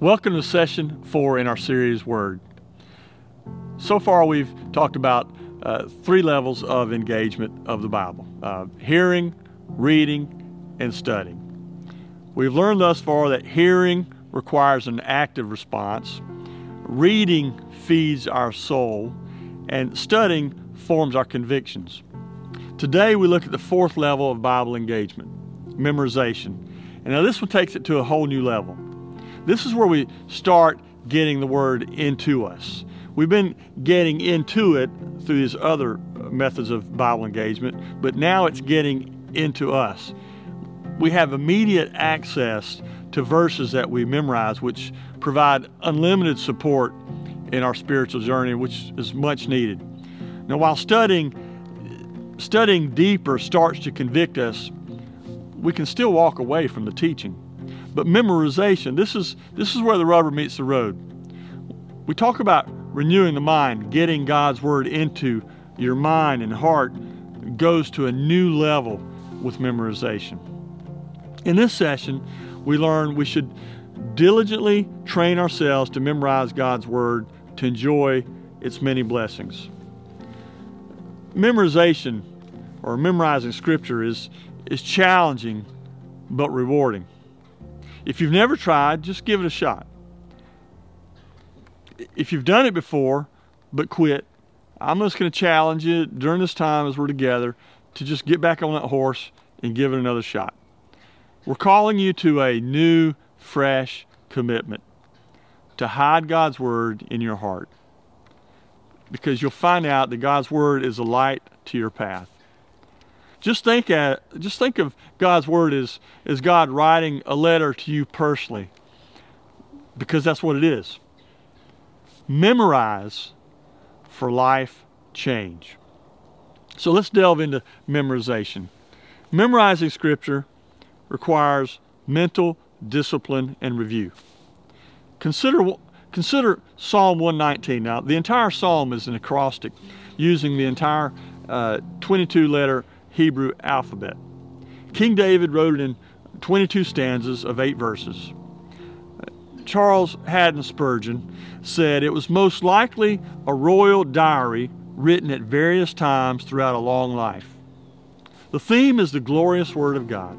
Welcome to session four in our series Word. So far, we've talked about uh, three levels of engagement of the Bible uh, hearing, reading, and studying. We've learned thus far that hearing requires an active response, reading feeds our soul, and studying forms our convictions. Today, we look at the fourth level of Bible engagement memorization. And now, this one takes it to a whole new level. This is where we start getting the Word into us. We've been getting into it through these other methods of Bible engagement, but now it's getting into us. We have immediate access to verses that we memorize, which provide unlimited support in our spiritual journey, which is much needed. Now, while studying, studying deeper starts to convict us, we can still walk away from the teaching. But memorization, this is, this is where the rubber meets the road. We talk about renewing the mind, getting God's Word into your mind and heart goes to a new level with memorization. In this session, we learn we should diligently train ourselves to memorize God's Word to enjoy its many blessings. Memorization or memorizing Scripture is, is challenging but rewarding. If you've never tried, just give it a shot. If you've done it before but quit, I'm just going to challenge you during this time as we're together to just get back on that horse and give it another shot. We're calling you to a new, fresh commitment to hide God's Word in your heart because you'll find out that God's Word is a light to your path. Just think at, just think of God's word as, as God writing a letter to you personally. Because that's what it is. Memorize for life change. So let's delve into memorization. Memorizing scripture requires mental discipline and review. Consider consider Psalm 119. Now, the entire psalm is an acrostic using the entire uh, 22 letter Hebrew alphabet. King David wrote it in 22 stanzas of eight verses. Charles Haddon Spurgeon said it was most likely a royal diary written at various times throughout a long life. The theme is the glorious Word of God.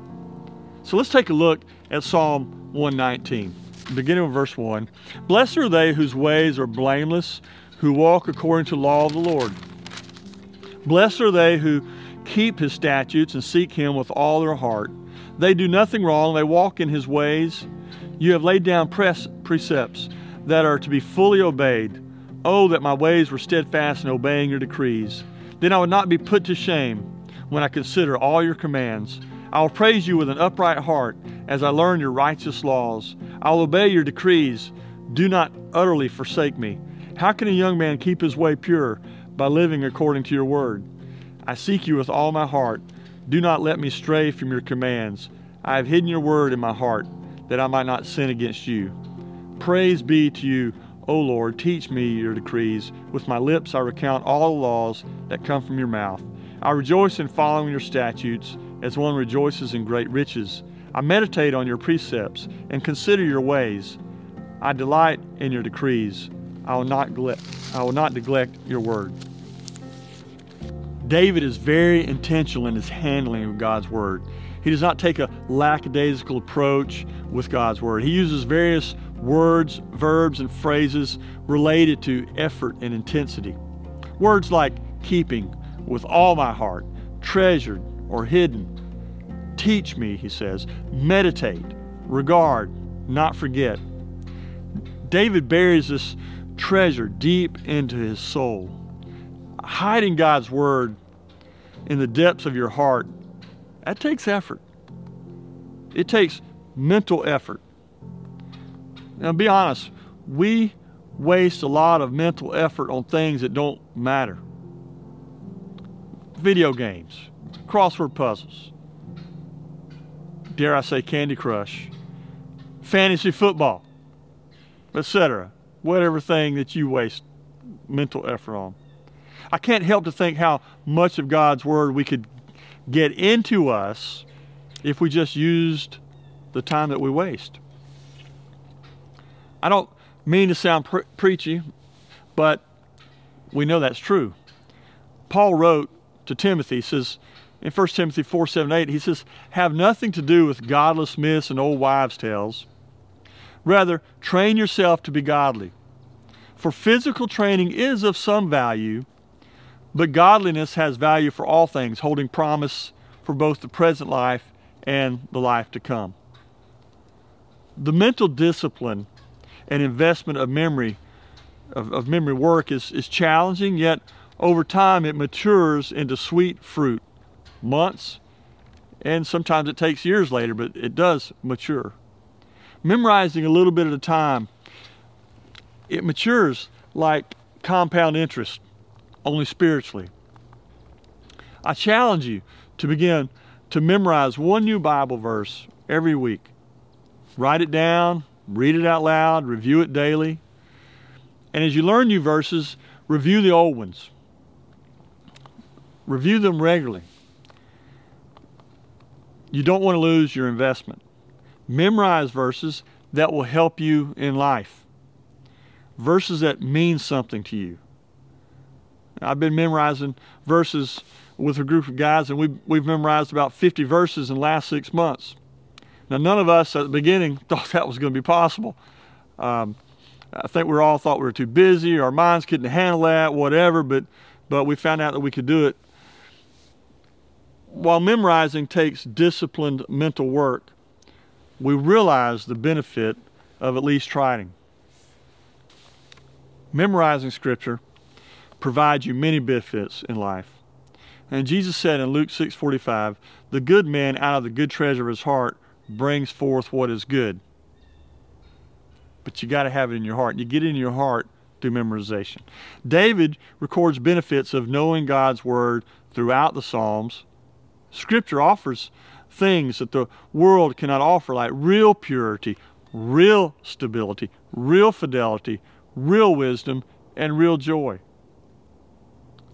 So let's take a look at Psalm 119, beginning with verse 1. Blessed are they whose ways are blameless, who walk according to the law of the Lord. Blessed are they who keep his statutes and seek him with all their heart. They do nothing wrong, they walk in his ways. You have laid down precepts that are to be fully obeyed. Oh, that my ways were steadfast in obeying your decrees. Then I would not be put to shame when I consider all your commands. I will praise you with an upright heart as I learn your righteous laws. I will obey your decrees. Do not utterly forsake me. How can a young man keep his way pure? By living according to your word. I seek you with all my heart. Do not let me stray from your commands. I have hidden your word in my heart, that I might not sin against you. Praise be to you, O Lord. Teach me your decrees. With my lips I recount all the laws that come from your mouth. I rejoice in following your statutes, as one rejoices in great riches. I meditate on your precepts and consider your ways. I delight in your decrees. I will not neglect, I will not neglect your word. David is very intentional in his handling of God's Word. He does not take a lackadaisical approach with God's Word. He uses various words, verbs, and phrases related to effort and intensity. Words like keeping, with all my heart, treasured, or hidden. Teach me, he says, meditate, regard, not forget. David buries this treasure deep into his soul hiding God's word in the depths of your heart, that takes effort. It takes mental effort. Now, be honest, we waste a lot of mental effort on things that don't matter. Video games, crossword puzzles, dare I say Candy Crush, fantasy football, etc. Whatever thing that you waste mental effort on. I can't help to think how much of God's Word we could get into us if we just used the time that we waste. I don't mean to sound pre- preachy, but we know that's true. Paul wrote to Timothy, he says in 1 Timothy 4 7 8, he says, Have nothing to do with godless myths and old wives' tales. Rather, train yourself to be godly. For physical training is of some value, but godliness has value for all things, holding promise for both the present life and the life to come. The mental discipline and investment of memory of, of memory work is, is challenging, yet over time it matures into sweet fruit. Months, and sometimes it takes years later, but it does mature. Memorizing a little bit at a time, it matures like compound interest, only spiritually. I challenge you to begin to memorize one new Bible verse every week. Write it down, read it out loud, review it daily. And as you learn new verses, review the old ones. Review them regularly. You don't want to lose your investment. Memorize verses that will help you in life, verses that mean something to you. I've been memorizing verses with a group of guys, and we've, we've memorized about 50 verses in the last six months. Now, none of us at the beginning thought that was going to be possible. Um, I think we all thought we were too busy, our minds couldn't handle that, whatever, but, but we found out that we could do it. While memorizing takes disciplined mental work, we realize the benefit of at least trying. Memorizing Scripture provides you many benefits in life. And Jesus said in Luke 6:45, "The good man out of the good treasure of his heart brings forth what is good." But you got to have it in your heart. You get it in your heart through memorization. David records benefits of knowing God's word throughout the Psalms. Scripture offers things that the world cannot offer, like real purity, real stability, real fidelity, real wisdom, and real joy.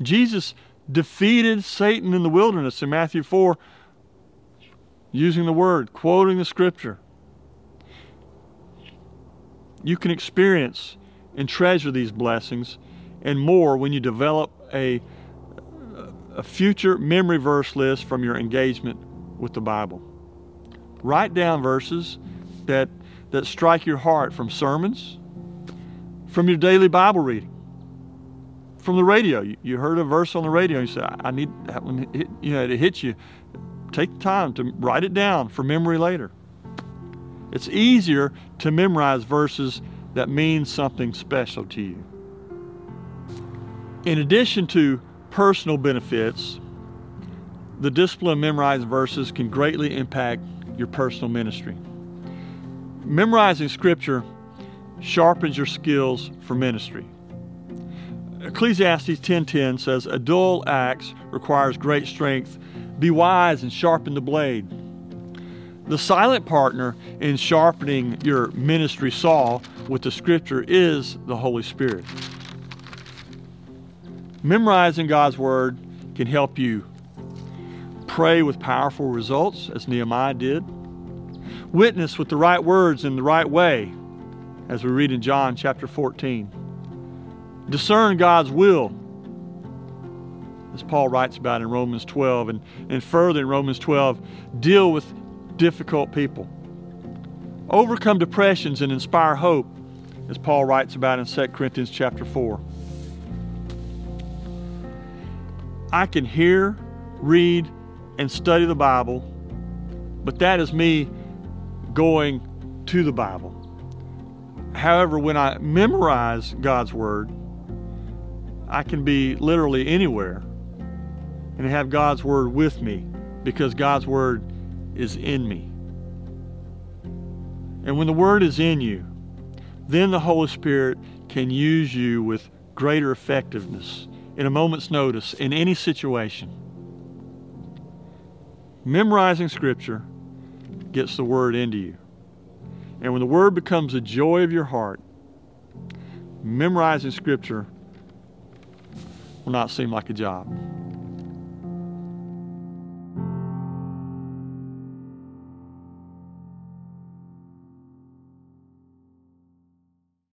Jesus defeated Satan in the wilderness in Matthew 4 using the word, quoting the scripture. You can experience and treasure these blessings and more when you develop a, a future memory verse list from your engagement with the Bible. Write down verses that, that strike your heart from sermons, from your daily Bible reading from the radio. You, you heard a verse on the radio. You said, "I need that one." Hit, you know, it hits you. Take the time to write it down for memory later. It's easier to memorize verses that mean something special to you. In addition to personal benefits, the discipline of memorizing verses can greatly impact your personal ministry. Memorizing scripture sharpens your skills for ministry. Ecclesiastes 10:10 says, "A dull axe requires great strength. Be wise and sharpen the blade." The silent partner in sharpening your ministry saw with the scripture is the Holy Spirit. Memorizing God's word can help you pray with powerful results, as Nehemiah did. Witness with the right words in the right way, as we read in John chapter 14 discern God's will, as Paul writes about in Romans 12, and, and further in Romans 12, deal with difficult people. Overcome depressions and inspire hope, as Paul writes about in 2 Corinthians chapter 4. I can hear, read, and study the Bible, but that is me going to the Bible. However, when I memorize God's Word, I can be literally anywhere and have God's Word with me because God's Word is in me. And when the Word is in you, then the Holy Spirit can use you with greater effectiveness in a moment's notice in any situation. Memorizing Scripture gets the Word into you. And when the Word becomes the joy of your heart, memorizing Scripture will not seem like a job.